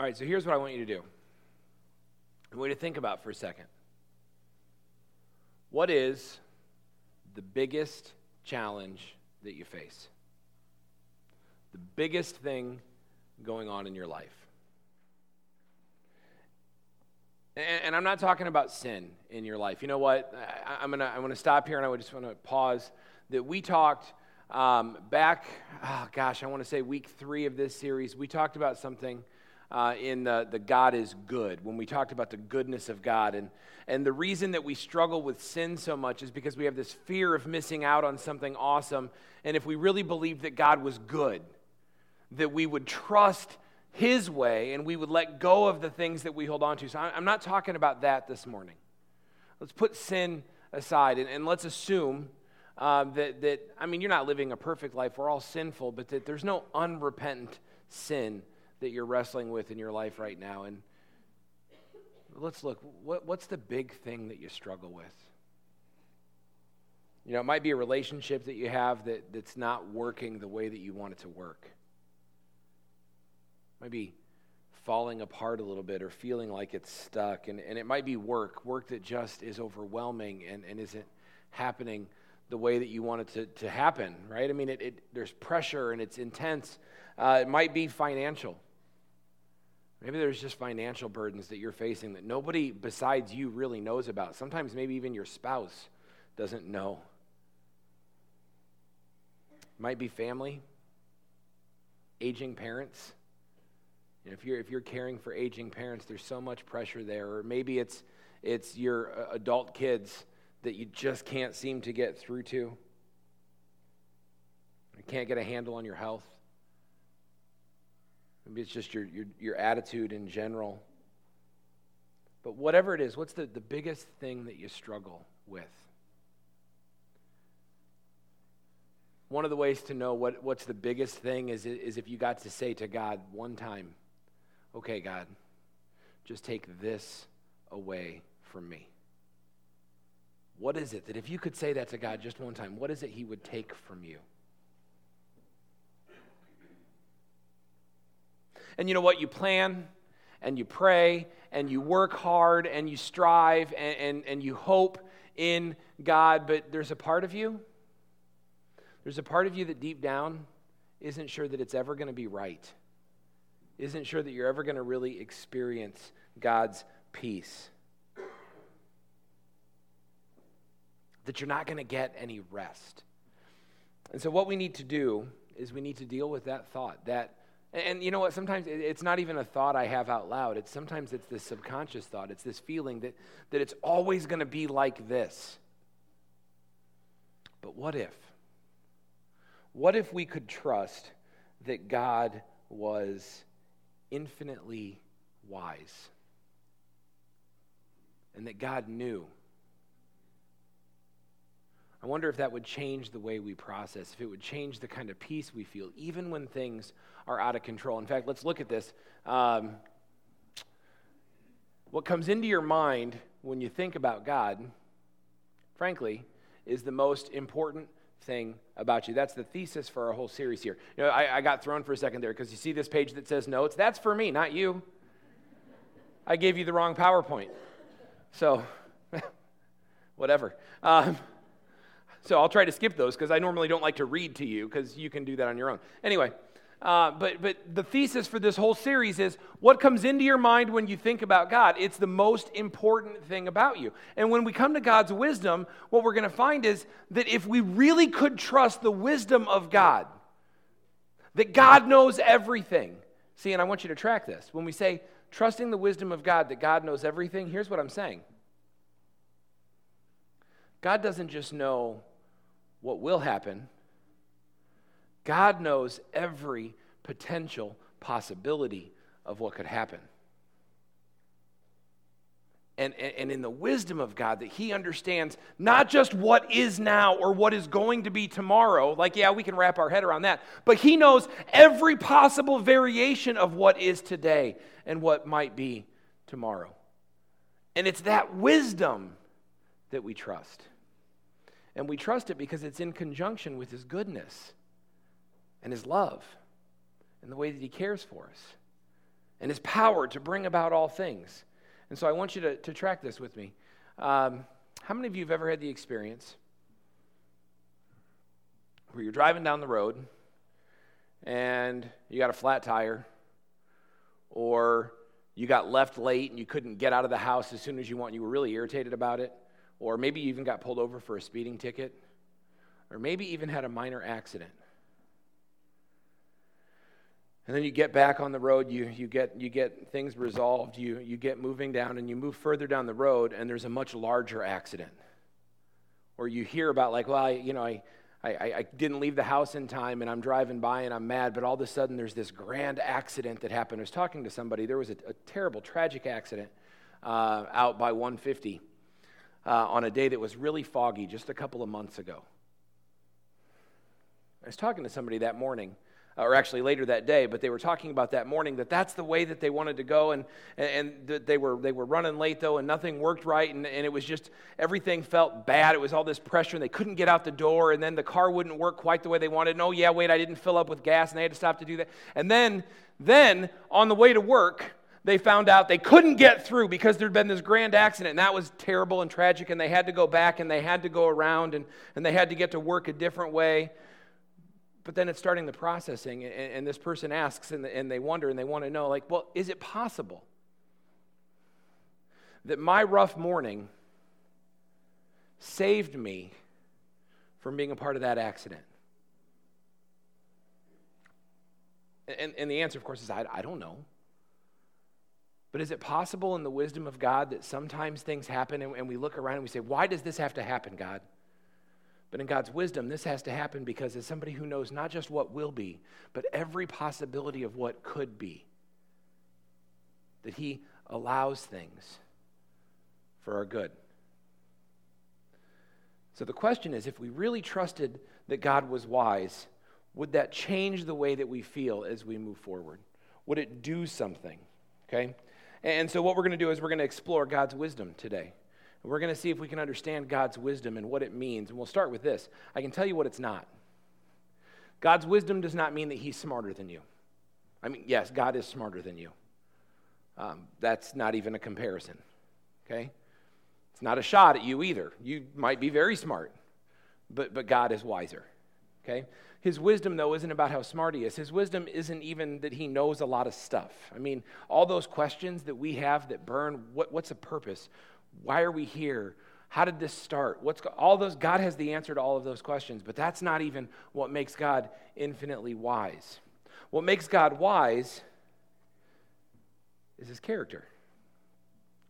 All right, so here's what I want you to do. I want you to think about for a second. What is the biggest challenge that you face? The biggest thing going on in your life? And, and I'm not talking about sin in your life. You know what? I, am going to I'm gonna stop here and I would just want to pause. That we talked um, back, oh gosh, I want to say week three of this series, we talked about something uh, in the, the God is good, when we talked about the goodness of God. And, and the reason that we struggle with sin so much is because we have this fear of missing out on something awesome. And if we really believed that God was good, that we would trust His way and we would let go of the things that we hold on to. So I'm not talking about that this morning. Let's put sin aside and, and let's assume um, that, that, I mean, you're not living a perfect life. We're all sinful, but that there's no unrepentant sin that you're wrestling with in your life right now. And let's look what, what's the big thing that you struggle with? You know, it might be a relationship that you have that, that's not working the way that you want it to work. It might be falling apart a little bit or feeling like it's stuck. And, and it might be work, work that just is overwhelming and, and isn't happening the way that you want it to, to happen, right? I mean, it, it there's pressure and it's intense. Uh, it might be financial. Maybe there's just financial burdens that you're facing that nobody besides you really knows about. Sometimes maybe even your spouse doesn't know. Might be family, aging parents. You know, if, you're, if you're caring for aging parents, there's so much pressure there. Or maybe it's, it's your uh, adult kids that you just can't seem to get through to. You can't get a handle on your health. Maybe it's just your, your, your attitude in general. But whatever it is, what's the, the biggest thing that you struggle with? One of the ways to know what, what's the biggest thing is, is if you got to say to God one time, okay, God, just take this away from me. What is it that if you could say that to God just one time, what is it He would take from you? And you know what? You plan and you pray and you work hard and you strive and, and, and you hope in God, but there's a part of you, there's a part of you that deep down isn't sure that it's ever going to be right, isn't sure that you're ever going to really experience God's peace. That you're not going to get any rest. And so, what we need to do is we need to deal with that thought, that and, you know what? Sometimes it's not even a thought I have out loud. It's sometimes it's this subconscious thought. It's this feeling that, that it's always going to be like this. But what if? What if we could trust that God was infinitely wise? And that God knew I wonder if that would change the way we process, if it would change the kind of peace we feel, even when things are out of control. In fact, let's look at this. Um, what comes into your mind when you think about God, frankly, is the most important thing about you. That's the thesis for our whole series here. You know, I, I got thrown for a second there because you see this page that says notes. That's for me, not you. I gave you the wrong PowerPoint. So, whatever. Um, so I'll try to skip those because I normally don't like to read to you because you can do that on your own. Anyway, uh, but, but the thesis for this whole series is what comes into your mind when you think about God? It's the most important thing about you. And when we come to God's wisdom, what we're going to find is that if we really could trust the wisdom of God, that God knows everything. See, and I want you to track this. When we say trusting the wisdom of God, that God knows everything, here's what I'm saying God doesn't just know what will happen. God knows every potential possibility of what could happen. And, and, in the wisdom of God, that He understands not just what is now or what is going to be tomorrow, like, yeah, we can wrap our head around that, but He knows every possible variation of what is today and what might be tomorrow. And it's that wisdom that we trust. And we trust it because it's in conjunction with His goodness and His love and the way that He cares for us. and his power to bring about all things. And so I want you to, to track this with me. Um, how many of you have ever had the experience where you're driving down the road and you got a flat tire, or you got left late and you couldn't get out of the house as soon as you want, you were really irritated about it, or maybe you even got pulled over for a speeding ticket, or maybe even had a minor accident. And then you get back on the road, you, you, get, you get things resolved, you, you get moving down, and you move further down the road, and there's a much larger accident. Or you hear about, like, well, I, you know, I, I, I, didn't leave the house in time, and I'm driving by and I'm mad, but all of a sudden there's this grand accident that happened. I was talking to somebody, there was a, a terrible, tragic accident uh, out by 150 uh, on a day that was really foggy just a couple of months ago. I was talking to somebody that morning or actually later that day, but they were talking about that morning that that's the way that they wanted to go, and, and, they, were, they were running late though, and nothing worked right, and, and it was just everything felt bad. It was all this pressure, and they couldn't get out the door, and then the car wouldn't work quite the way they wanted. And oh, yeah, wait, I didn't fill up with gas, and they had to stop to do that. And then, then on the way to work, they found out they couldn't get through because there'd been this grand accident, and that was terrible and tragic, and they had to go back and they had to go around and, and they had to get to work a different way but then it's starting the processing, and, and this person asks, and, and they wonder, and they want to know, like, well, is it possible that my rough morning saved me from being a part of that accident? And, and the answer, of course, is I, I don't know. But is it possible in the wisdom of God that sometimes things happen and, and we look around and we say, why does this have to happen, God? But in God's wisdom, this has to happen because as somebody who knows not just what will be, but every possibility of what could be, that He allows things for our good. So the question is if we really trusted that God was wise, would that change the way that we feel as we move forward? Would it do something? Okay? And so, what we're going to do is we're going to explore God's wisdom today. We're going to see if we can understand God's wisdom and what it means. And we'll start with this. I can tell you what it's not. God's wisdom does not mean that He's smarter than you. I mean, yes, God is smarter than you. Um, that's not even a comparison, okay? It's not a shot at you either. You might be very smart, but, but God is wiser, okay? His wisdom, though, isn't about how smart he is. His wisdom isn't even that he knows a lot of stuff. I mean, all those questions that we have that burn what, what's the purpose? Why are we here? How did this start? What's all those God has the answer to all of those questions, but that's not even what makes God infinitely wise. What makes God wise is his character.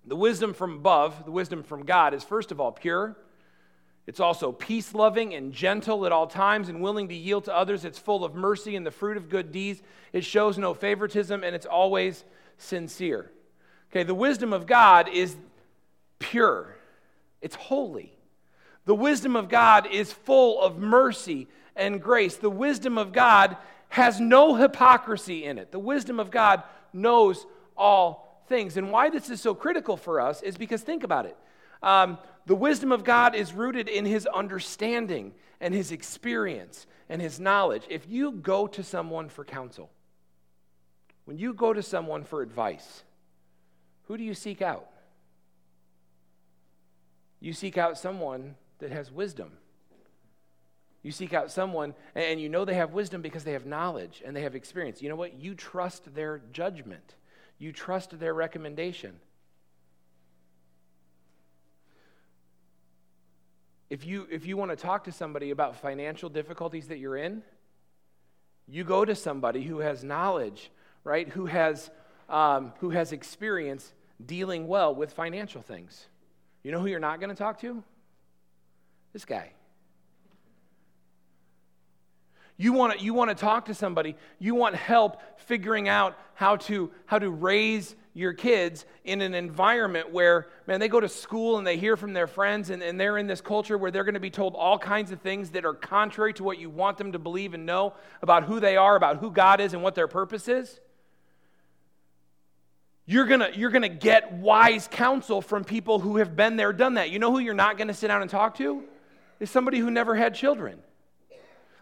The wisdom from above, the wisdom from God is first of all pure. It's also peace loving and gentle at all times and willing to yield to others. It's full of mercy and the fruit of good deeds. It shows no favoritism and it's always sincere. Okay, the wisdom of God is pure, it's holy. The wisdom of God is full of mercy and grace. The wisdom of God has no hypocrisy in it. The wisdom of God knows all things. And why this is so critical for us is because think about it. Um, the wisdom of God is rooted in his understanding and his experience and his knowledge. If you go to someone for counsel, when you go to someone for advice, who do you seek out? You seek out someone that has wisdom. You seek out someone, and you know they have wisdom because they have knowledge and they have experience. You know what? You trust their judgment, you trust their recommendation. If you, if you want to talk to somebody about financial difficulties that you're in, you go to somebody who has knowledge, right? Who has, um, who has experience dealing well with financial things. You know who you're not going to talk to? This guy. You want to you want to talk to somebody, you want help figuring out how to how to raise your kids in an environment where man they go to school and they hear from their friends and, and they're in this culture where they're going to be told all kinds of things that are contrary to what you want them to believe and know about who they are, about who God is and what their purpose is. You're going to you're going to get wise counsel from people who have been there done that. You know who you're not going to sit down and talk to? Is somebody who never had children.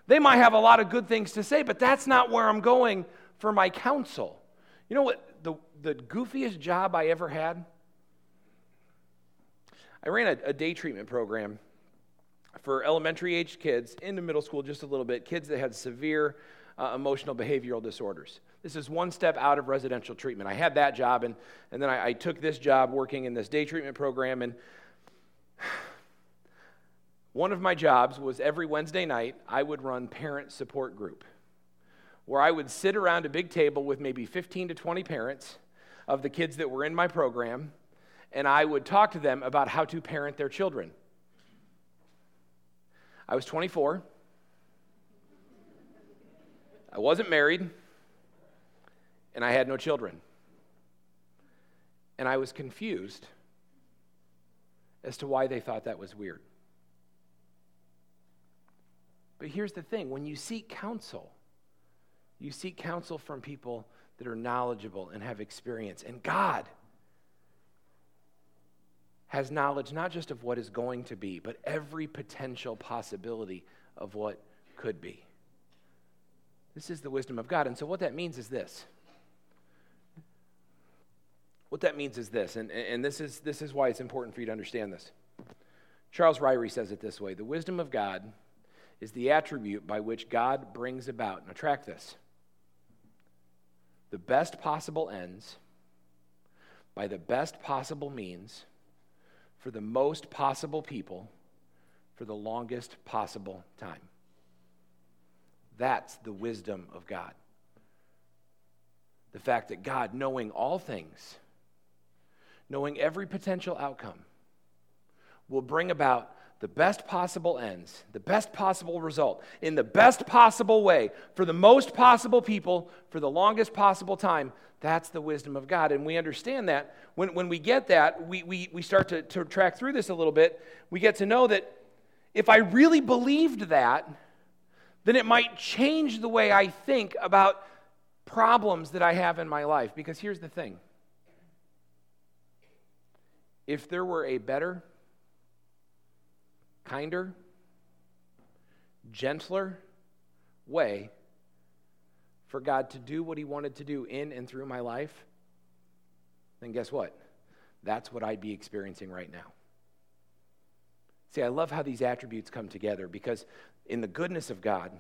They might have a lot of good things to say but that's not where i'm going for my counsel. You know what the, the goofiest job I ever had? I ran a, a day treatment program for elementary age kids into middle school just a little bit, kids that had severe uh, emotional behavioral disorders. This is one step out of residential treatment. I had that job, and, and then I, I took this job working in this day treatment program. And one of my jobs was every Wednesday night, I would run parent support group, where I would sit around a big table with maybe 15 to 20 parents of the kids that were in my program, and I would talk to them about how to parent their children. I was 24. I wasn't married, and I had no children. And I was confused as to why they thought that was weird. But here's the thing when you seek counsel, you seek counsel from people that are knowledgeable and have experience. And God has knowledge not just of what is going to be, but every potential possibility of what could be. This is the wisdom of God. And so, what that means is this. What that means is this, and, and this, is, this is why it's important for you to understand this. Charles Ryrie says it this way The wisdom of God is the attribute by which God brings about, now track this, the best possible ends by the best possible means for the most possible people for the longest possible time. That's the wisdom of God. The fact that God, knowing all things, knowing every potential outcome, will bring about the best possible ends, the best possible result, in the best possible way, for the most possible people, for the longest possible time. That's the wisdom of God. And we understand that. When, when we get that, we, we, we start to, to track through this a little bit. We get to know that if I really believed that, then it might change the way I think about problems that I have in my life. Because here's the thing if there were a better, kinder, gentler way for God to do what He wanted to do in and through my life, then guess what? That's what I'd be experiencing right now. See, I love how these attributes come together because in the goodness of God, we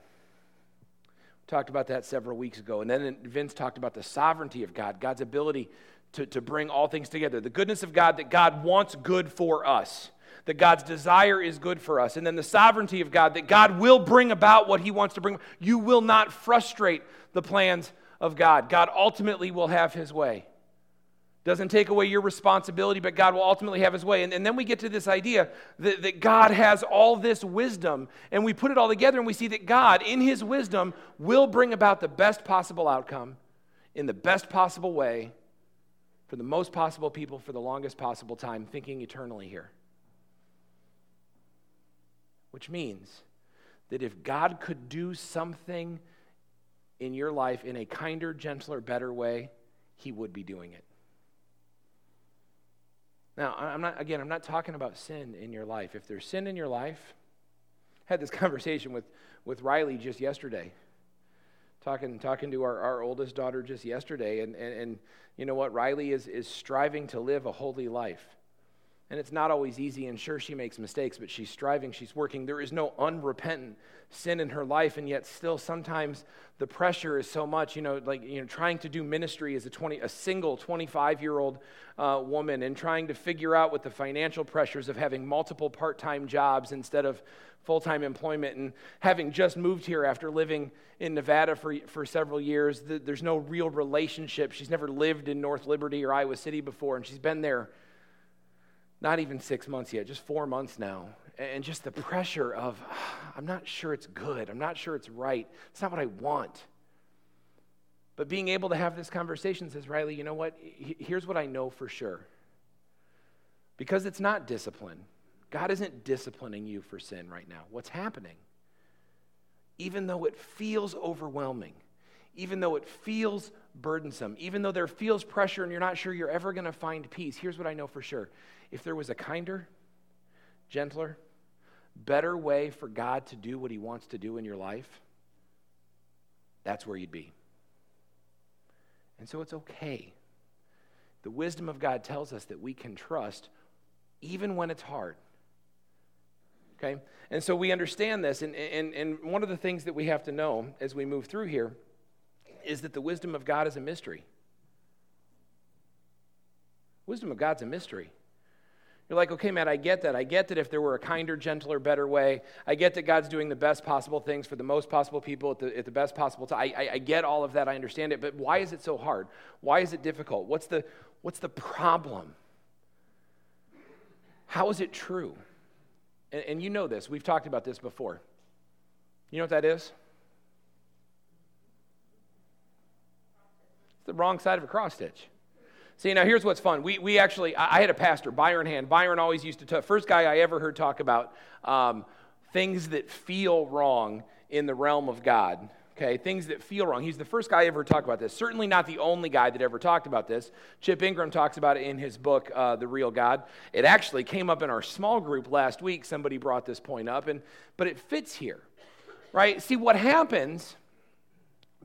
talked about that several weeks ago, and then Vince talked about the sovereignty of God, God's ability to, to bring all things together. The goodness of God, that God wants good for us that God's desire is good for us. And then the sovereignty of God, that God will bring about what He wants to bring. You will not frustrate the plans of God. God ultimately will have His way. Doesn't take away your responsibility, but God will ultimately have His way. And, and then we get to this idea that, that God has all this wisdom, and we put it all together and we see that God, in His wisdom, will bring about the best possible outcome in the best possible way for the most possible people for the longest possible time, thinking eternally here. Which means that if God could do something in your life in a kinder, gentler, better way, He would be doing it. Now, I'm not, again, I'm not talking about sin in your life. If there's sin in your life, I had this conversation with, with Riley just yesterday. Talking, talking to our, our oldest daughter just yesterday, and, and, and you know what? Riley is, is striving to live a holy life. And it's not always easy, and sure, she makes mistakes, but she's striving, she's working. There is no unrepentant sin in her life, and yet still sometimes the pressure is so much, you know, like, you know, trying to do ministry as a 20, a single 25 year old uh, woman and trying to figure out with the financial pressures of having multiple part time jobs instead of full time employment and having just moved here after living in Nevada for, for several years. There's no real relationship. She's never lived in North Liberty or Iowa City before, and she's been there not even six months yet, just four months now. And just the pressure of, I'm not sure it's good. I'm not sure it's right. It's not what I want. But being able to have this conversation says, Riley, you know what? Here's what I know for sure. Because it's not discipline. God isn't disciplining you for sin right now. What's happening? Even though it feels overwhelming, even though it feels burdensome, even though there feels pressure and you're not sure you're ever going to find peace, here's what I know for sure if there was a kinder, gentler, better way for God to do what He wants to do in your life, that's where you'd be. And so it's okay the wisdom of God tells us that we can trust even when it's hard. Okay? And so we understand this. And, and, and one of the things that we have to know as we move through here is that the wisdom of God is a mystery. Wisdom of God's a mystery. You're like, okay, Matt, I get that. I get that if there were a kinder, gentler, better way, I get that God's doing the best possible things for the most possible people at the, at the best possible time. I, I, I get all of that. I understand it. But why is it so hard? Why is it difficult? What's the, what's the problem? How is it true? And, and you know this. We've talked about this before. You know what that is? It's the wrong side of a cross stitch. See, now here's what's fun. We, we actually, I, had a pastor, Byron Hand. Byron always used to talk, first guy I ever heard talk about um, things that feel wrong in the realm of God. Okay, things that feel wrong. He's the first guy ever talked about this. Certainly not the only guy that ever talked about this. Chip Ingram talks about it in his book, uh, The Real God. It actually came up in our small group last week. Somebody brought this point up, and but it fits here, right? See what happens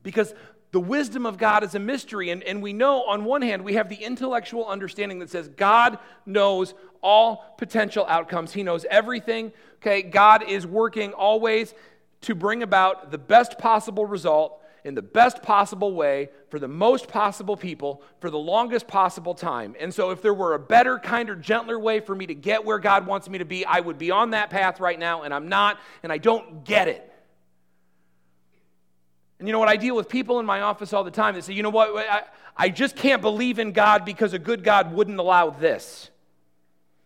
because the wisdom of God is a mystery. And, and we know, on one hand, we have the intellectual understanding that says God knows all potential outcomes, He knows everything. Okay, God is working always to bring about the best possible result in the best possible way for the most possible people for the longest possible time. And so, if there were a better, kinder, gentler way for me to get where God wants me to be, I would be on that path right now, and I'm not, and I don't get it. And you know what? I deal with people in my office all the time that say, you know what? I, I just can't believe in God because a good God wouldn't allow this.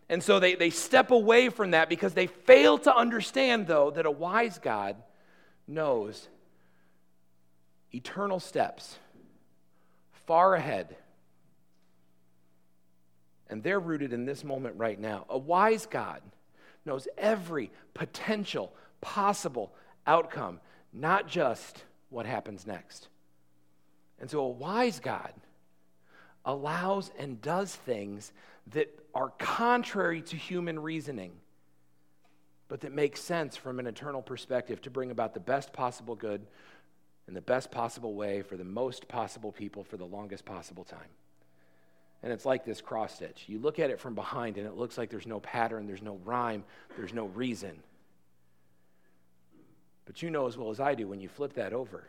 And so they, they step away from that because they fail to understand, though, that a wise God knows eternal steps far ahead. And they're rooted in this moment right now. A wise God knows every potential possible outcome, not just what happens next. And so a wise God allows and does things that are contrary to human reasoning, but that make sense from an eternal perspective to bring about the best possible good in the best possible way for the most possible people for the longest possible time. And it's like this cross stitch. You look at it from behind and it looks like there's no pattern, there's no rhyme, there's no reason. But you know as well as I do when you flip that over,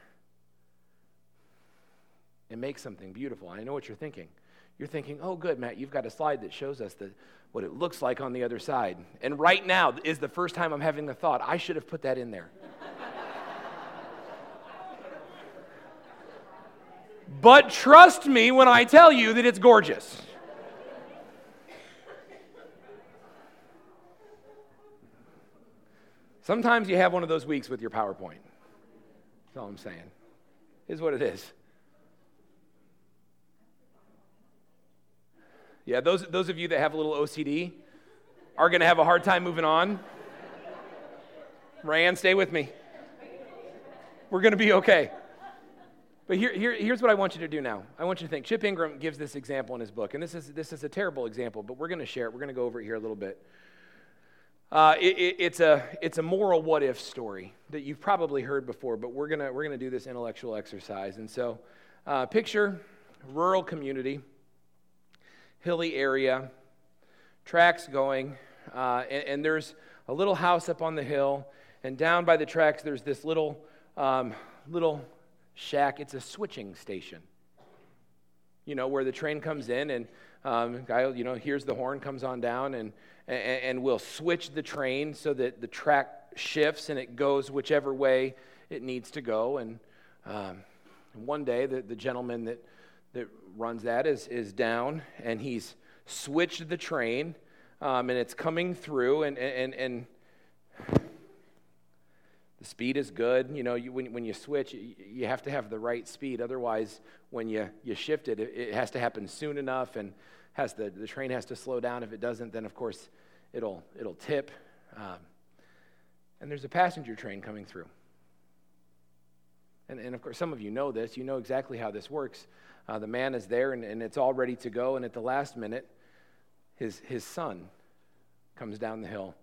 it makes something beautiful. I know what you're thinking. You're thinking, oh, good, Matt, you've got a slide that shows us the, what it looks like on the other side. And right now is the first time I'm having the thought, I should have put that in there. but trust me when I tell you that it's gorgeous. Sometimes you have one of those weeks with your PowerPoint. That's all I'm saying. Is what it is. Yeah, those, those of you that have a little OCD are going to have a hard time moving on. Ryan, stay with me. We're going to be okay. But here, here, here's what I want you to do now. I want you to think. Chip Ingram gives this example in his book, and this is, this is a terrible example, but we're going to share it. We're going to go over it here a little bit. Uh, it, it, it's, a, it's a moral what if story that you've probably heard before, but we're going we're to do this intellectual exercise. And so, uh, picture rural community, hilly area, tracks going, uh, and, and, there's a little house up on the hill, and down by the tracks, there's this little, um, little shack. It's a switching station, you know, where the train comes in, and um, guy, you know, hears the horn, comes on down, and and, and we'll switch the train so that the track shifts and it goes whichever way it needs to go. And um, one day, the, the gentleman that, that runs that is, is down and he's switched the train um, and it's coming through and, and, and the speed is good. You know, you, when, when you switch, you, you, have to have the right speed. Otherwise, when you, you shift it, it, it has to happen soon enough and has the, the train has to slow down. If it doesn't, then of course it'll, it'll tip. Um, and there's a passenger train coming through. And, and of course, some of you know this. You know exactly how this works. Uh, the man is there and, and it's all ready to go. And at the last minute, his, his son comes down the hill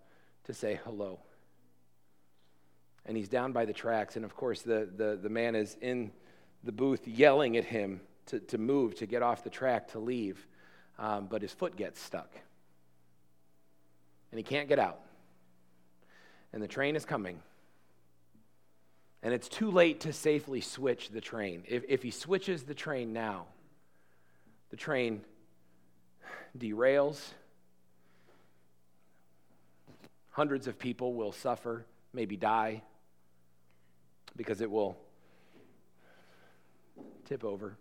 to say hello. And he's down by the tracks. And of course, the, the, the man is in the booth yelling at him to, to move, to get off the track, to leave. um, but his foot gets stuck. And he can't get out. And the train is coming. And it's too late to safely switch the train. If, if he switches the train now, the train derails. Hundreds of people will suffer, maybe die, because it will tip over.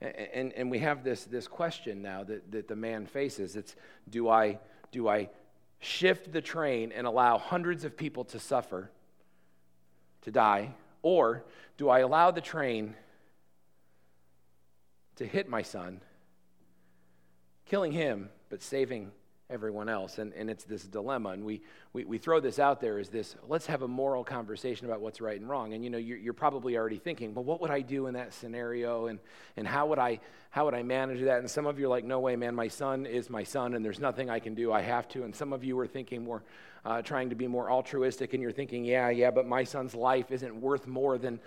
And, and, and, we have this, this question now that, that the man faces. It's do I, do I shift the train and allow hundreds of people to suffer, to die, or do I allow the train to hit my son, killing him, but saving everyone else. And, and it's this dilemma. And we, we, we throw this out there as this let's have a moral conversation about what's right and wrong. And you know, you're, you're probably already thinking, well, what would I do in that scenario? And, and how, would I, how would I manage that? And some of you are like, no way, man, my son is my son, and there's nothing I can do. I have to. And some of you are thinking more, uh, trying to be more altruistic, and you're thinking, yeah, yeah, but my son's life isn't worth more than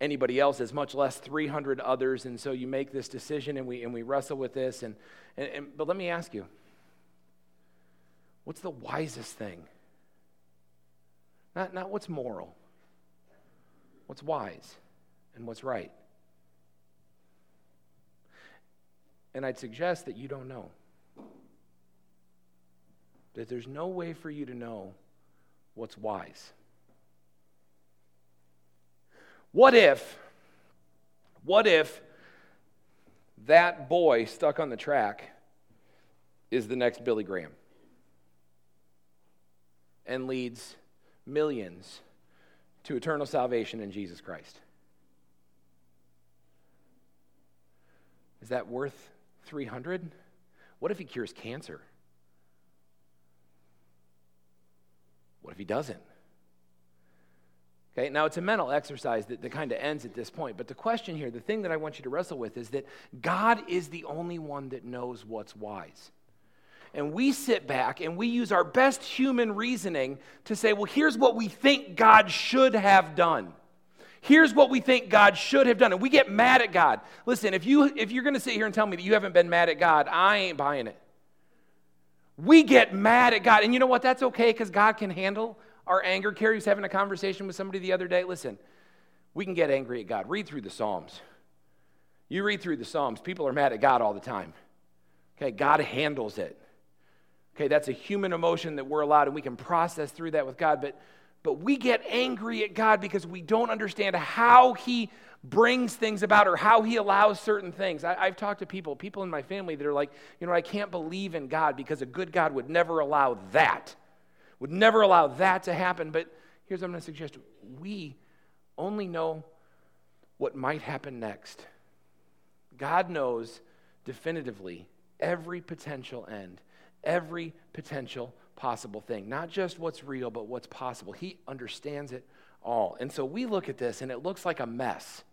anybody else's, much less 300 others. And so you make this decision, and we, and we wrestle with this. And, and, and but let me ask you What's the wisest thing? Not, not what's moral, what's wise and what's right. And I'd suggest that you don't know. That there's no way for you to know what's wise. What if, what if that boy stuck on the track is the next Billy Graham? And leads millions to eternal salvation in Jesus Christ. Is that worth 300? What if he cures cancer? What if he doesn't? Okay, now it's a mental exercise that, that kind of ends at this point. But the question here, the thing that I want you to wrestle with is that God is the only one that knows what's wise and we sit back and we use our best human reasoning to say, well, here's what we think God should have done. Here's what we think God should have done. And we get mad at God. Listen, if, you, if you're going to sit here and tell me that you haven't been mad at God, I ain't buying it. We get mad at God. And you know what? That's okay because God can handle our anger. Carrie was having a conversation with somebody the other day. Listen, we can get angry at God. Read through the Psalms. You read through the Psalms, people are mad at God all the time. Okay, God handles it. Okay, that's a human emotion that we're allowed and we can process through that with God, but but we get angry at God because we don't understand how he brings things about or how he allows certain things. I, have talked to people, people in my family that are like, you know, I can't believe in God because a good God would never allow that, would never allow that to happen. But here's what I'm going to suggest we only know what might happen next. God knows definitively every potential end every potential possible thing, not just what's real, but what's possible. He understands it all. And so we look at this and it looks like a mess.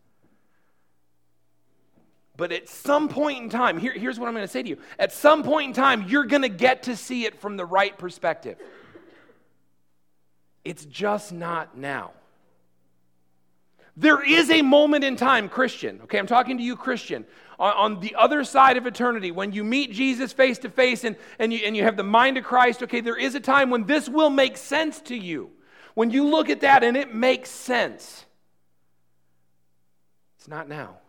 But at some point in time, here, here's what I'm going to say to you. At some point in time, you're going to get to see it from the right perspective. It's just not now. There is a moment in time, Christian, okay, I'm talking to you, Christian, on, on the other side of eternity, when you meet Jesus face to face and, and, you, and you have the mind of Christ, okay, there is a time when this will make sense to you. When you look at that and it makes sense. It's not now.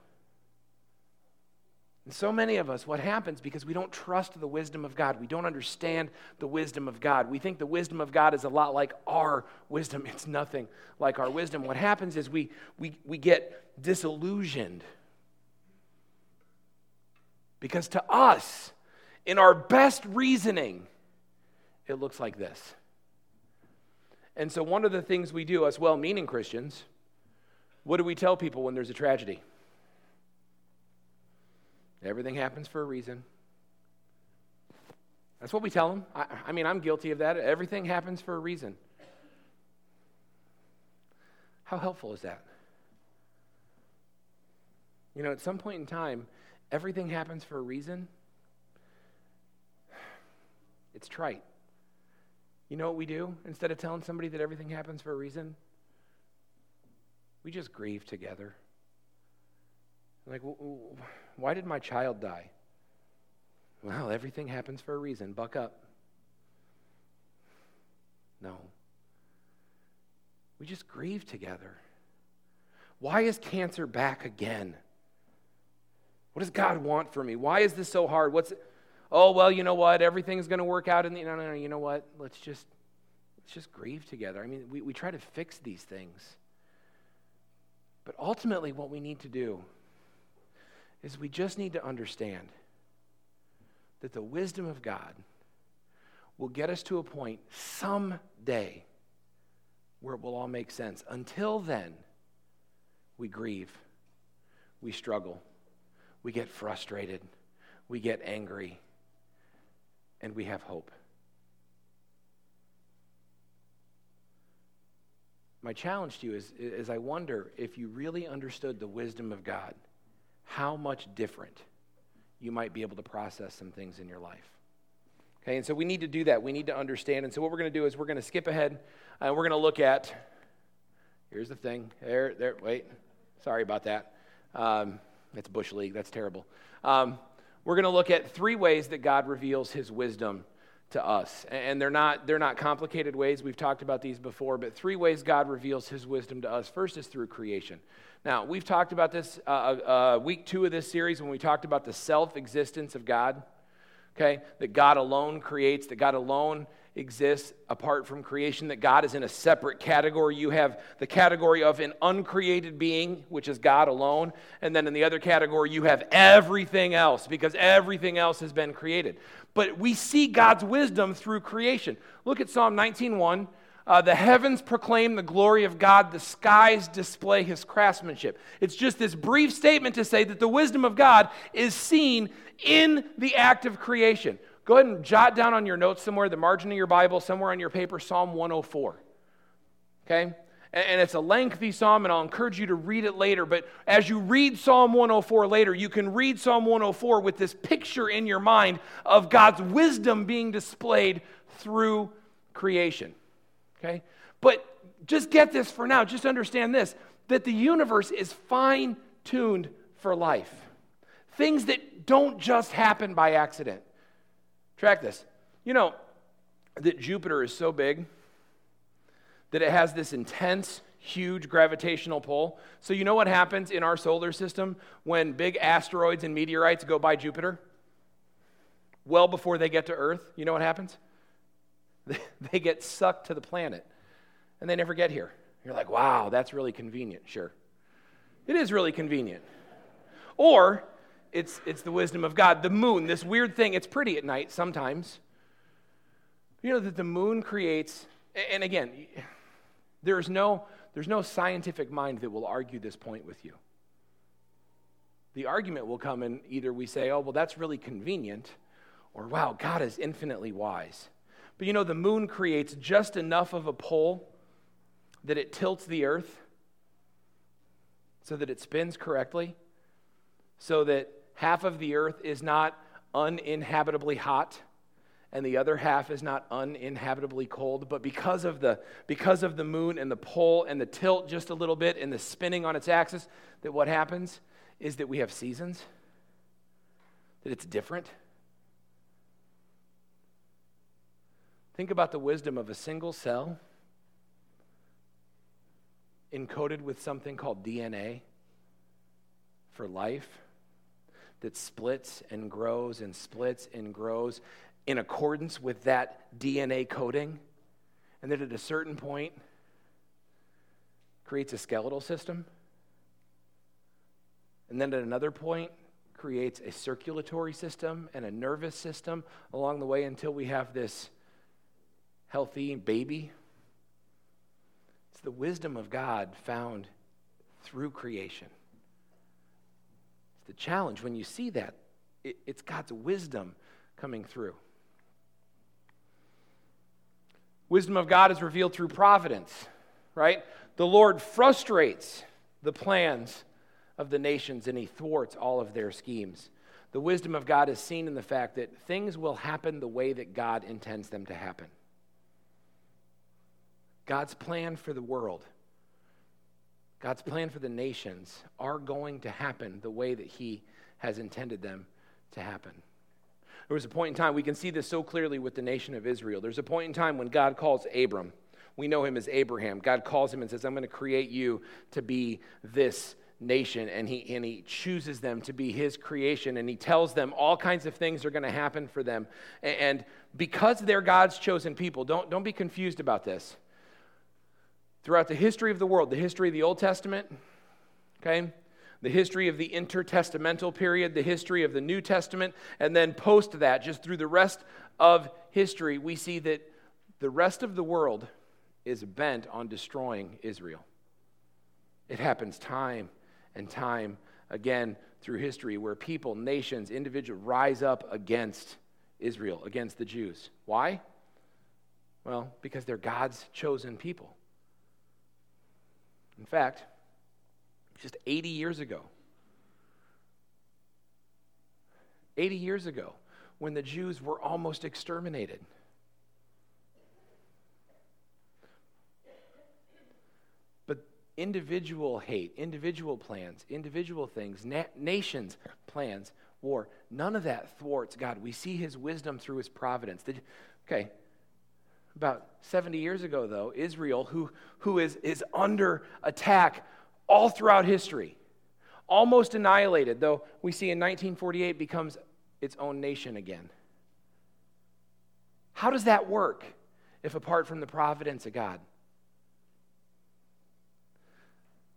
And so many of us, what happens because we don't trust the wisdom of God, we don't understand the wisdom of God. We think the wisdom of God is a lot like our wisdom. It's nothing like our wisdom. What happens is we, we, we get disillusioned. Because to us, in our best reasoning, it looks like this. And so, one of the things we do, as well meaning Christians, what do we tell people when there's a tragedy? Everything happens for a reason. That's what we tell them. I, I, mean, I'm guilty of that. Everything happens for a reason. How helpful is that? You know, at some point in time, everything happens for a reason. It's trite. You know what we do? Instead of telling somebody that everything happens for a reason, we just grieve together. Like, why did my child die? Well, everything happens for a reason. Buck up. No. We just grieve together. Why is cancer back again? What does God want for me? Why is this so hard? What's it? Oh, well, you know what? Everything's going to work out in the no no no, you know what? Let's just let's just grieve together. I mean, we, we try to fix these things. But ultimately what we need to do is we just need to understand that the wisdom of God will get us to a point someday where it will all make sense. Until then, we grieve, we struggle, we get frustrated, we get angry, and we have hope. My challenge to you is, is I wonder if you really understood the wisdom of God, how much different you might be able to process some things in your life. Okay, and so we need to do that. We need to understand. And so what we're going to do is we're going to skip ahead and we're going to look at. Here's the thing. There, there. Wait. Sorry about that. Um, it's Bush League. That's terrible. Um, we're going to look at three ways that God reveals his wisdom to us. And they're not, they're not complicated ways. We've talked about these before, but three ways God reveals his wisdom to us. First is through creation. Now, we've talked about this uh, uh, uh week two of this series when we talked about the self existence of God okay? That God alone creates, that God alone exists apart from creation, that God is in a separate category. You have the category of an uncreated being, which is God alone, and then in the other category, you have everything else because everything else has been created. But we see God's wisdom through creation. Look at Psalm 19:1. Uh, the heavens proclaim the glory of God, the skies display his craftsmanship. It's just this brief statement to say that the wisdom of God is seen in the act of creation. Go ahead and jot down on your notes somewhere, the margin of your Bible, somewhere on your paper, Psalm 104. Okay? And it's a lengthy psalm, and I'll encourage you to read it later. But as you read Psalm 104 later, you can read Psalm 104 with this picture in your mind of God's wisdom being displayed through creation. Okay? But just get this for now. Just understand this that the universe is fine tuned for life. Things that don't just happen by accident. Track this. You know that Jupiter is so big that it has this intense, huge gravitational pull. So, you know what happens in our solar system when big asteroids and meteorites go by Jupiter? Well before they get to Earth, you know what happens? They get sucked to the planet and they never get here. You're like, wow, that's really convenient. Sure. It is really convenient. Or it's, it's the wisdom of God. The moon, this weird thing, it's pretty at night sometimes. You know that the moon creates, and again, there's no, there's no scientific mind that will argue this point with you. The argument will come in either we say, oh, well, that's really convenient, or wow, God is infinitely wise. But you know, the moon creates just enough of a pull that it tilts the earth so that it spins correctly, so that half of the earth is not uninhabitably hot and the other half is not uninhabitably cold. But because of the because of the moon and the pole and the tilt just a little bit and the spinning on its axis that what happens is that we have seasons that it's different think about the wisdom of a single cell encoded with something called DNA for life that splits and grows and splits and grows in accordance with that DNA coding, and that at a certain point creates a skeletal system, and then at another point creates a circulatory system and a nervous system. Along the way until we have this healthy baby. It's the wisdom of God found through creation It's the challenge when you see that. It, it's God's wisdom coming through. Wisdom of God is revealed through providence, right? The Lord frustrates the plans of the nations and he thwarts all of their schemes. The wisdom of God is seen in the fact that things will happen the way that God intends them to happen. God's plan for the world God's plan for the nations are going to happen the way that He has intended them to happen. There was a point in time, we can see this so clearly with the nation of Israel. There's a point in time when God calls Abram. We know him as Abraham. God calls him and says, I'm going to create you to be this nation. And he, and he chooses them to be his creation. And he tells them all kinds of things are going to happen for them. And because they're God's chosen people, don't, don't be confused about this. Throughout the history of the world, the history of the Old Testament, okay, the history of the intertestamental period, the history of the New Testament, and then post that, just through the rest of history, we see that the rest of the world is bent on destroying Israel. It happens time and time again through history where people, nations, individuals rise up against Israel, against the Jews. Why? Well, because they're God's chosen people. In fact, just 80 years ago, 80 years ago, when the Jews were almost exterminated. But individual hate, individual plans, individual things, na- nations' plans, war, none of that thwarts God. We see his wisdom through his providence. Okay, about 70 years ago, though, Israel, who, who is, is under attack all throughout history, almost annihilated, though we see in 1948 becomes its own nation again. How does that work if apart from the providence of God?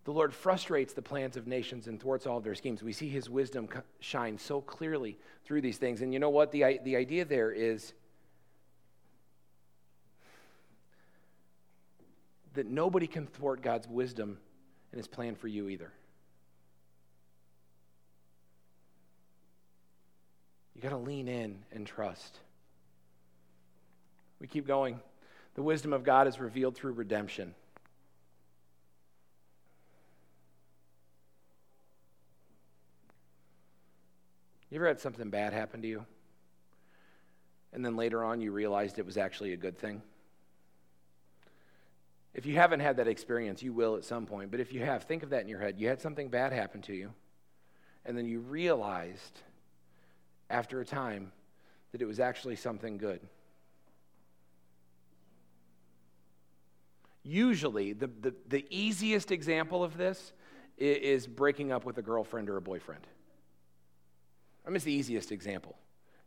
The Lord frustrates the plans of nations and thwarts all of their schemes. We see his wisdom shine so clearly through these things. And you know what? The, the idea there is that nobody can thwart God's wisdom and his plan for you either. You got to lean in and trust. We keep going. The wisdom of God is revealed through redemption. You ever had something bad happen to you? And then later on you realized it was actually a good thing? If you haven't had that experience, you will at some point. But if you have, think of that in your head. You had something bad happen to you, and then you realized after a time that it was actually something good. Usually, the, the, the easiest example of this is breaking up with a girlfriend or a boyfriend. I mean, it's the easiest example.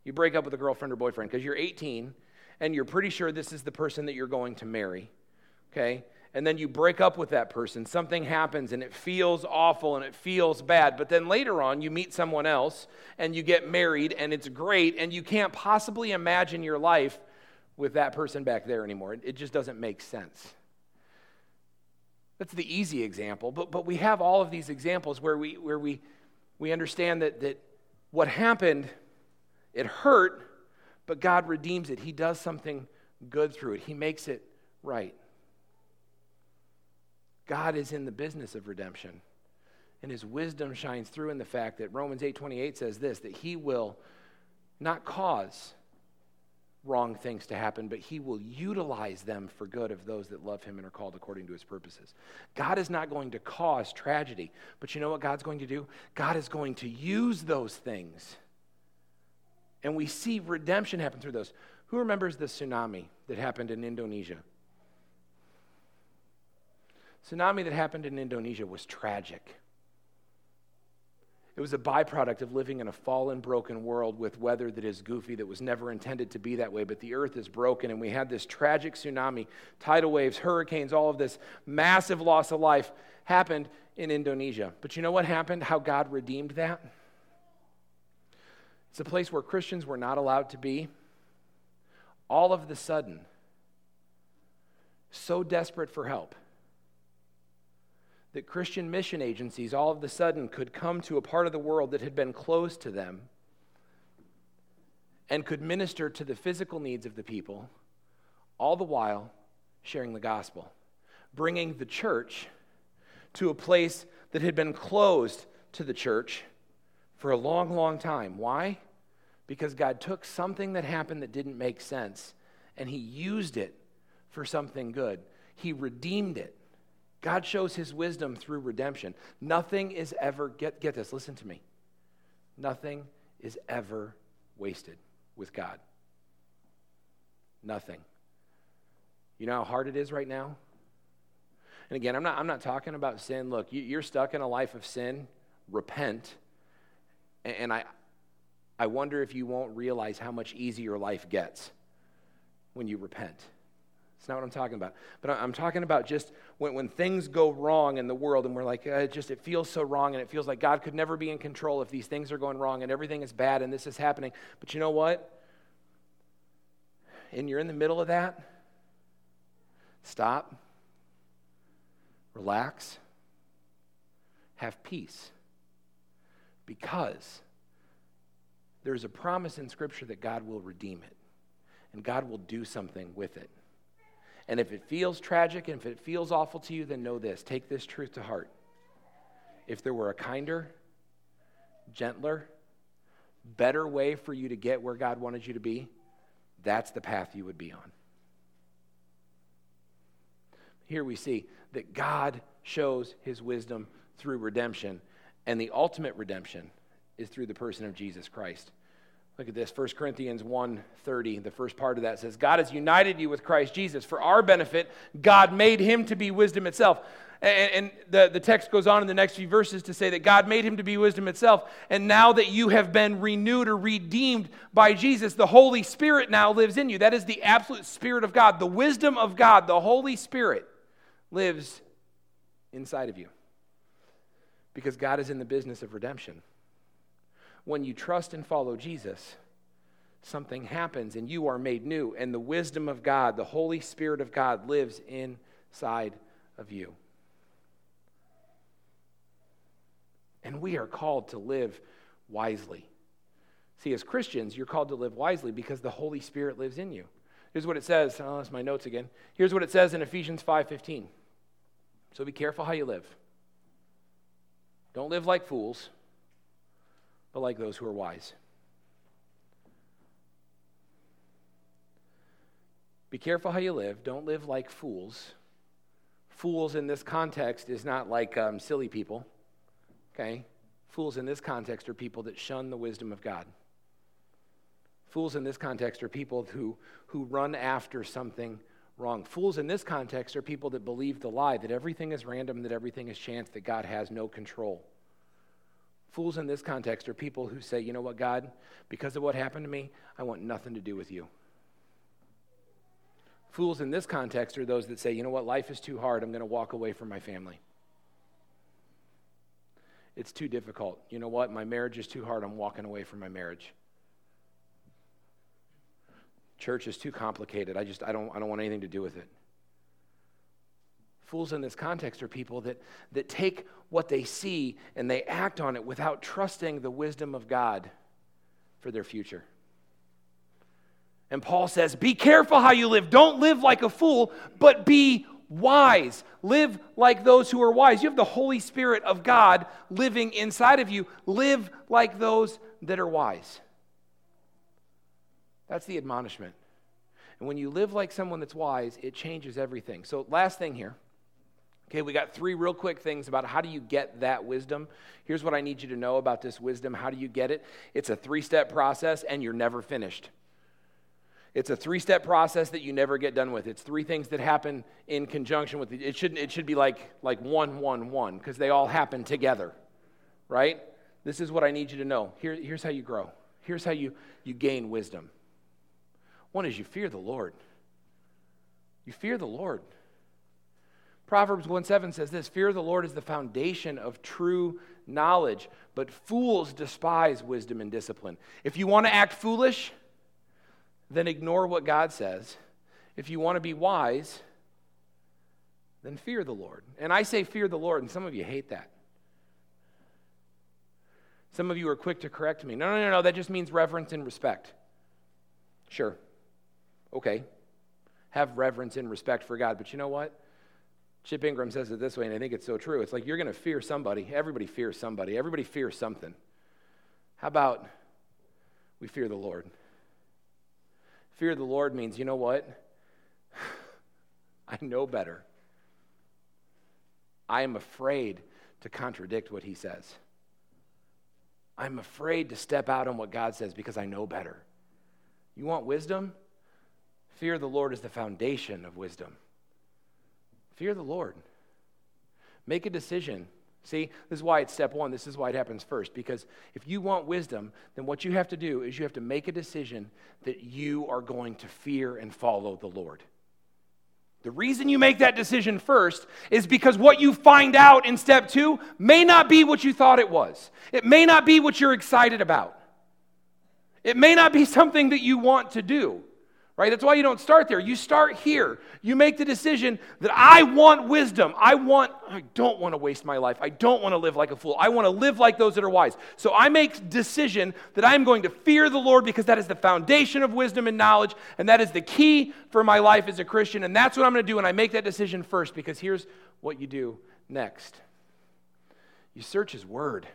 You break up with a girlfriend or boyfriend because you're 18 and you're pretty sure this is the person that you're going to marry, okay? And then you break up with that person. Something happens and it feels awful and it feels bad. But then later on, you meet someone else and you get married and it's great and you can't possibly imagine your life with that person back there anymore. It just doesn't make sense. That's the easy example, but, but we have all of these examples where we, where we, we understand that, that what happened, it hurt, but God redeems it. He does something good through it, He makes it right. God is in the business of redemption. And his wisdom shines through in the fact that Romans 8:28 says this that he will not cause wrong things to happen, but he will utilize them for good of those that love him and are called according to his purposes. God is not going to cause tragedy, but you know what God's going to do? God is going to use those things. And we see redemption happen through those. Who remembers the tsunami that happened in Indonesia? Tsunami that happened in Indonesia was tragic. It was a byproduct of living in a fallen, broken world with weather that is goofy, that was never intended to be that way. But the earth is broken, and we had this tragic tsunami, tidal waves, hurricanes, all of this massive loss of life happened in Indonesia. But you know what happened? How God redeemed that? It's a place where Christians were not allowed to be. All of the sudden, so desperate for help that Christian mission agencies all of a sudden could come to a part of the world that had been closed to them and could minister to the physical needs of the people, all the while sharing the gospel, bringing the church to a place that had been closed to the church for a long, long time. Why? Because God took something that happened that didn't make sense and He used it for something good. He redeemed it. God shows his wisdom through redemption. Nothing is ever, get, get this, listen to me. Nothing is ever wasted. with God. Nothing. You know how hard it is right now? And again, I'm not, I'm not talking about sin. Look, you, are stuck in a life of sin. Repent. And, and I, I wonder if you won't realize how much easier life gets when you repent. It's not what I'm talking about. But I'm talking about just when, when things go wrong in the world and we're like, uh, just, it feels so wrong and it feels like God could never be in control if these things are going wrong and everything is bad and this is happening. But you know what? And you're in the middle of that, stop, relax, have peace. Because there's a promise in Scripture that God will redeem it and God will do something with it. And if it feels tragic and if it feels awful to you, then know this take this truth to heart. If there were a kinder, gentler, better way for you to get where God wanted you to be, that's the path you would be on. Here we see that God shows his wisdom through redemption, and the ultimate redemption is through the person of Jesus Christ. Look at this, 1 Corinthians 1:30. The first part of that says, God has united you with Christ Jesus. For our benefit, God made him to be wisdom itself. And, the, the text goes on in the next few verses to say that God made him to be wisdom itself. And now that you have been renewed or redeemed by Jesus, the Holy Spirit now lives in you. That is the absolute Spirit of God. The wisdom of God, the Holy Spirit, lives inside of you. Because God is in the business of redemption when you trust and follow Jesus, something happens and you are made new, and the wisdom of God, the Holy Spirit of God, lives inside of you. And we are called to live wisely. See, as Christians, you're called to live wisely because the Holy Spirit lives in you. Here's what it says. Oh, that's my notes again. Here's what it says in Ephesians 5:15. So be careful how you live. Don't live like fools but like those who are wise. Be careful how you live. Don't live like fools. Fools in this context is not like um, silly people, okay? Fools in this context are people that shun the wisdom of God. Fools in this context are people who, who run after something wrong. Fools in this context are people that believe the lie that everything is random, that everything is chance, that God has no control. Fools in this context are people who say, you know what, God, because of what happened to me, I want nothing to do with you. Fools in this context are those that say, you know what, life is too hard, I'm going to walk away from my family. It's too difficult. You know what, my marriage is too hard, I'm walking away from my marriage. Church is too complicated. I just I don't I don't want anything to do with it. Fools in this context are people that, that take what they see and they act on it without trusting the wisdom of God for their future. And Paul says, Be careful how you live. Don't live like a fool, but be wise. Live like those who are wise. You have the Holy Spirit of God living inside of you. Live like those that are wise. That's the admonishment. And when you live like someone that's wise, it changes everything. So, last thing here. Okay, we got three real quick things about how do you get that wisdom. Here's what I need you to know about this wisdom. How do you get it? It's a three step process, and you're never finished. It's a three step process that you never get done with. It's three things that happen in conjunction with it. It should, it should be like, like one, one, one, because they all happen together, right? This is what I need you to know. Here, here's how you grow. Here's how you, you gain wisdom. One is you fear the Lord. You fear the Lord. Proverbs 1 7 says this Fear of the Lord is the foundation of true knowledge, but fools despise wisdom and discipline. If you want to act foolish, then ignore what God says. If you want to be wise, then fear the Lord. And I say fear the Lord, and some of you hate that. Some of you are quick to correct me. No, no, no, no, that just means reverence and respect. Sure. Okay. Have reverence and respect for God. But you know what? Chip Ingram says it this way, and I think it's so true. It's like you're going to fear somebody. Everybody fears somebody. Everybody fears something. How about we fear the Lord? Fear the Lord means, you know what? I know better. I am afraid to contradict what he says. I'm afraid to step out on what God says because I know better. You want wisdom? Fear the Lord is the foundation of wisdom. Fear the Lord. Make a decision. See, this is why it's step one. This is why it happens first. Because if you want wisdom, then what you have to do is you have to make a decision that you are going to fear and follow the Lord. The reason you make that decision first is because what you find out in step two may not be what you thought it was. It may not be what you're excited about. It may not be something that you want to do right? That's why you don't start there. You start here. You make the decision that I want wisdom. I want, I don't want to waste my life. I don't want to live like a fool. I want to live like those that are wise. So I make decision that I'm going to fear the Lord because that is the foundation of wisdom and knowledge, and that is the key for my life as a Christian. And that's what I'm going to do. And I make that decision first because here's what you do next you search His Word.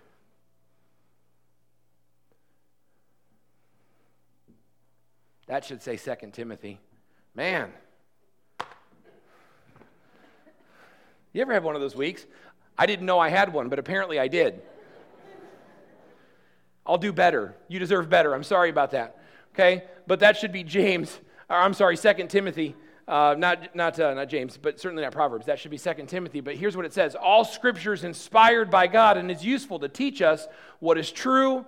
That should say Second Timothy. Man. You ever have one of those weeks? I didn't know I had one, but apparently I did. I'll do better. You deserve better. I'm sorry about that. Okay? But that should be James, or I'm sorry, Second Timothy. Uh, not not uh, not James, but certainly not Proverbs. That should be Second Timothy. But here's what it says: All Scripture is inspired by God and is useful to teach us what is true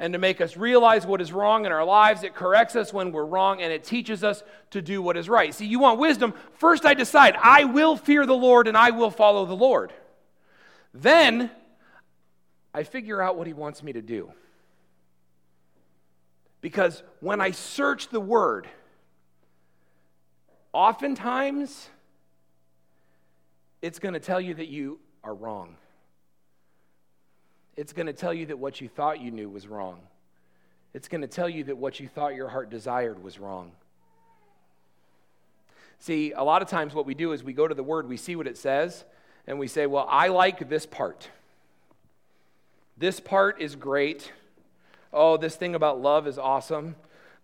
and to make us realize what is wrong in our lives. It corrects us when we're wrong and it teaches us to do what is right. See, you want wisdom? First, I decide I will fear the Lord and I will follow the Lord. Then, I figure out what He wants me to do. Because when I search the Word, oftentimes it's going to tell you that you are wrong it's going to tell you that what you thought you knew was wrong. It's going to tell you that what you thought your heart desired was wrong. See, a lot of times what we do is we go to the word, we see what it says, and we say, Well, I like this part. This part is great. Oh, this thing about love is awesome.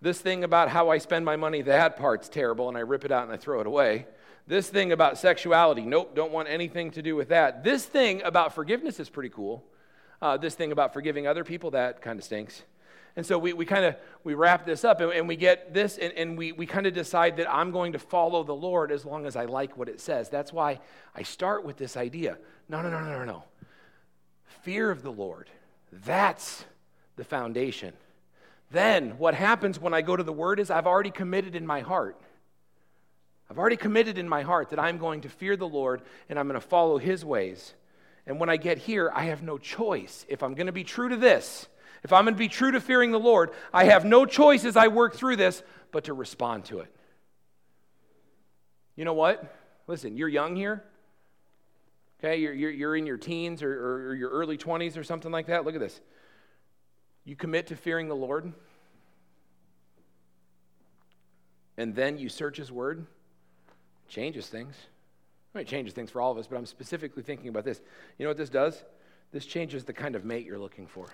This thing about how I spend my money, that part's terrible, and I rip it out and I throw it away. This thing about sexuality, nope, don't want anything to do with that. This thing about forgiveness is pretty cool uh, this thing about forgiving other people, that kind of stinks. And so we, we kind of we wrap this up and, and we get this and, and we, we kind of decide that I'm going to follow the Lord as long as I like what it says. That's why I start with this idea. No, no, no, no, no, no. Fear of the Lord. That's the foundation. Then what happens when I go to the Word is I've already committed in my heart. I've already committed in my heart that I'm going to fear the Lord and I'm going to follow His ways. And when I get here, I have no choice. If I'm going to be true to this, if I'm going to be true to fearing the Lord, I have no choice as I work through this but to respond to it. You know what? Listen, you're young here. Okay, you're, you're, you're in your teens or, or, or your early 20s or something like that. Look at this. You commit to fearing the Lord, and then you search His Word, changes things. It changes things for all of us, but I'm specifically thinking about this. You know what this does? This changes the kind of mate you're looking for.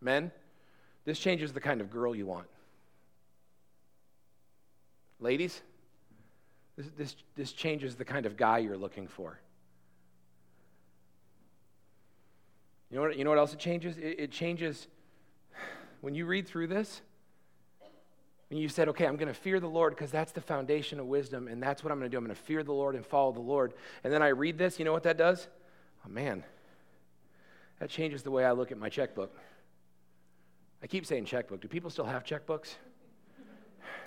Men, this changes the kind of girl you want. Ladies, this, this, this changes the kind of guy you're looking for. You know what, you know what else it changes? It, it changes when you read through this and you said, okay, I'm going to fear the Lord because that's the foundation of wisdom, and that's what I'm going to do. I'm going to fear the Lord and follow the Lord. And then I read this, you know what that does? Oh, man, that changes the way I look at my checkbook. I keep saying checkbook. Do people still have checkbooks?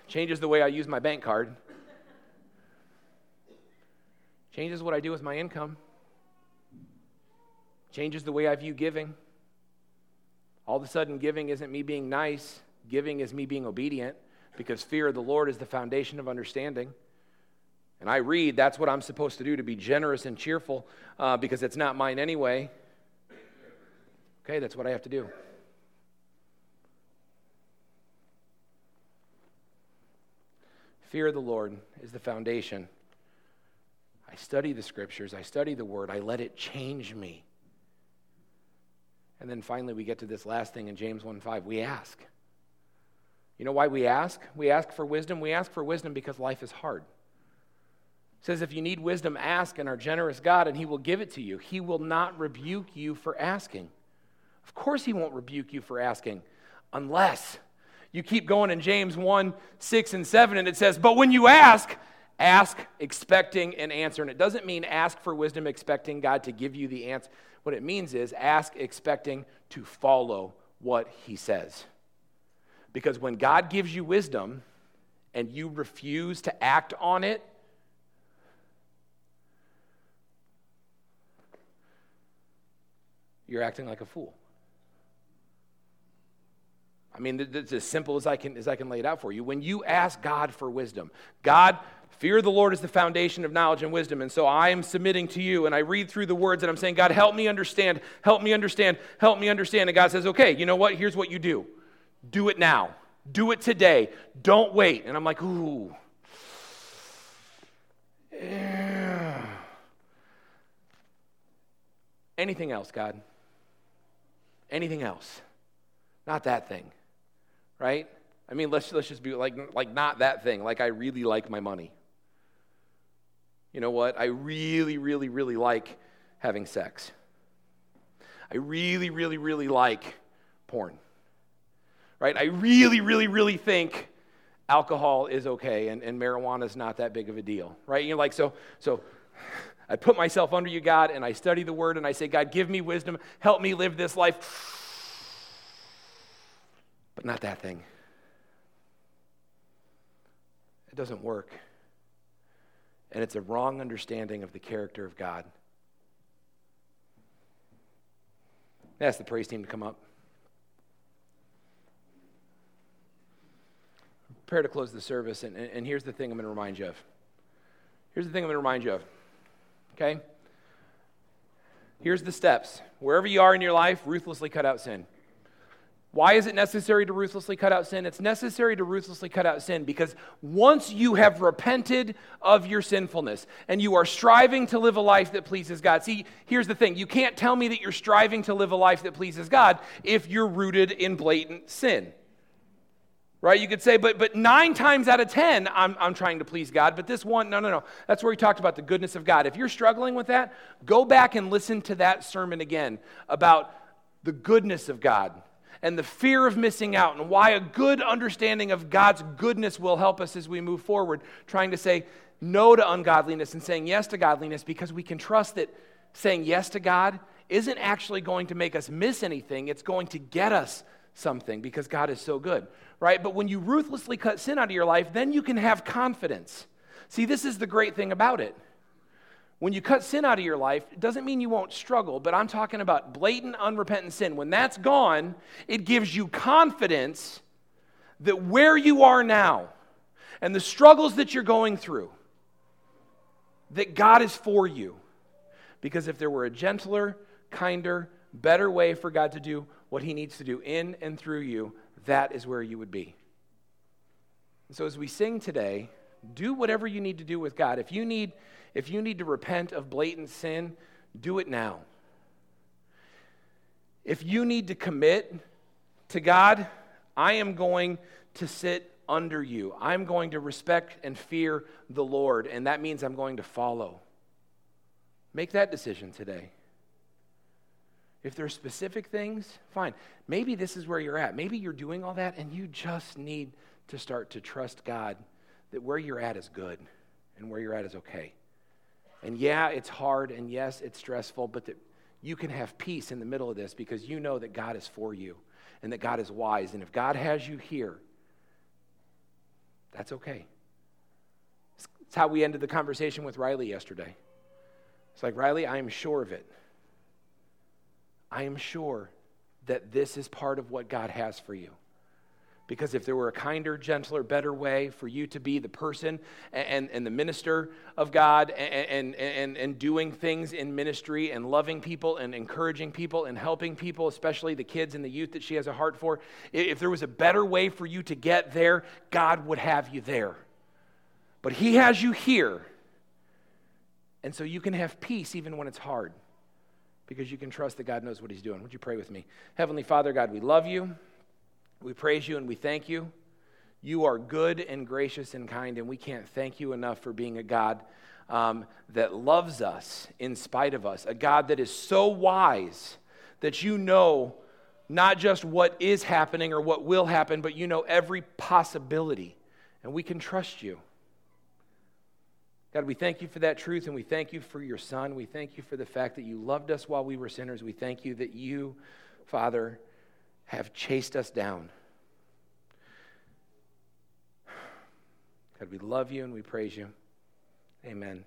Changes the way I use my bank card. Changes what I do with my income. Changes the way I view giving. All of a sudden, giving isn't me being nice, giving is me being obedient because fear of the Lord is the foundation of understanding. And I read, that's what I'm supposed to do to be generous and cheerful uh, because it's not mine anyway. Okay, that's what I have to do. Fear of the Lord is the foundation. I study the scriptures, I study the word, I let it change me. And then finally, we get to this last thing in James 1 5. We ask. You know why we ask? We ask for wisdom. We ask for wisdom because life is hard. It says, if you need wisdom, ask and our generous God, and He will give it to you. He will not rebuke you for asking. Of course, He won't rebuke you for asking unless You keep going in James 1 6 and 7, and it says, But when you ask, ask expecting an answer. And it doesn't mean ask for wisdom expecting God to give you the answer. What it means is ask expecting to follow what he says. Because when God gives you wisdom and you refuse to act on it, you're acting like a fool. I mean, it's as simple as I can as I can lay it out for you. When you ask God for wisdom, God, fear of the Lord is the foundation of knowledge and wisdom. And so I am submitting to you, and I read through the words, and I'm saying, God, help me understand, help me understand, help me understand. And God says, Okay, you know what? Here's what you do. Do it now. Do it today. Don't wait. And I'm like, ooh. Anything else, God? Anything else? Not that thing right? I mean, let's, let's just be like, like not that thing. Like, I really like my money. You know what? I really, really, really like having sex. I really, really, really like porn. Right? I really, really, really think alcohol is okay and, and marijuana is not that big of a deal. Right? You're like, so, so I put myself under you, God, and I study the word and I say, God, give me wisdom. Help me live this life but not that thing. It doesn't work. And it's a wrong understanding of the character of God. Ask the praise team to come up. Prepare to close the service, and, and here's the thing I'm going to remind you of. Here's the thing I'm going to remind you of. Okay? Here's the steps. Wherever you are in your life, ruthlessly cut out sin. Why is it necessary to ruthlessly cut out sin? It's necessary to ruthlessly cut out sin because once you have repented of your sinfulness and you are striving to live a life that pleases God. See, here's the thing you can't tell me that you're striving to live a life that pleases God if you're rooted in blatant sin. Right? You could say, but, but nine times out of ten, I'm, I'm trying to please God. But this one, no, no, no. That's where he talked about the goodness of God. If you're struggling with that, go back and listen to that sermon again about the goodness of God and the fear of missing out, and why a good understanding of God's goodness will help us as we move forward, trying to say no to ungodliness and saying yes to godliness because we can trust that saying yes to God isn't actually going to make us miss anything, it's going to get us something because God is so good, right? But when you ruthlessly cut sin out of your life, then you can have confidence. See, this is the great thing about it when you cut sin out of your life, it doesn't mean you won't struggle, but I'm talking about blatant, unrepentant sin. When that's gone, it gives you confidence that where you are now and the struggles that you're going through, that God is for you. Because if there were a gentler, kinder, better way for God to do what He needs to do in and through you, that is where you would be. so as we sing today, do whatever you need to do with God. If you need if you need to repent of blatant sin, do it now. If you need to commit to God, I am going to sit under you. I'm going to respect and fear the Lord, and that means I'm going to follow. Make that decision today. If there are specific things, fine. Maybe this is where you're at. Maybe you're doing all that and you just need to start to trust God that where you're at is good and where you're at is okay. And yeah, it's hard, and yes, it's stressful, but that you can have peace in the middle of this because you know that God is for you and that God is wise. And if God has you here, that's okay. It's how we ended the conversation with Riley yesterday. It's like, Riley, I am sure of it. I am sure that this is part of what God has for you. Because if there were a kinder, gentler, better way for you to be the person and, and the minister of God and, and, and doing things in ministry and loving people and encouraging people and helping people, especially the kids and the youth that she has a heart for, if there was a better way for you to get there, God would have you there. But He has you here. And so you can have peace even when it's hard because you can trust that God knows what He's doing. Would you pray with me? Heavenly Father, God, we love you. We praise you and we thank you. You are good and gracious and kind, and we can't thank you enough for being a God um, that loves us in spite of us, a God that is so wise that you know not just what is happening or what will happen, but you know every possibility. And we can trust you. God, we thank you for that truth and we thank you for your son. We thank you for the fact that you loved us while we were sinners. We thank you that you, Father, have chased us down. God, we love you and we praise you. Amen.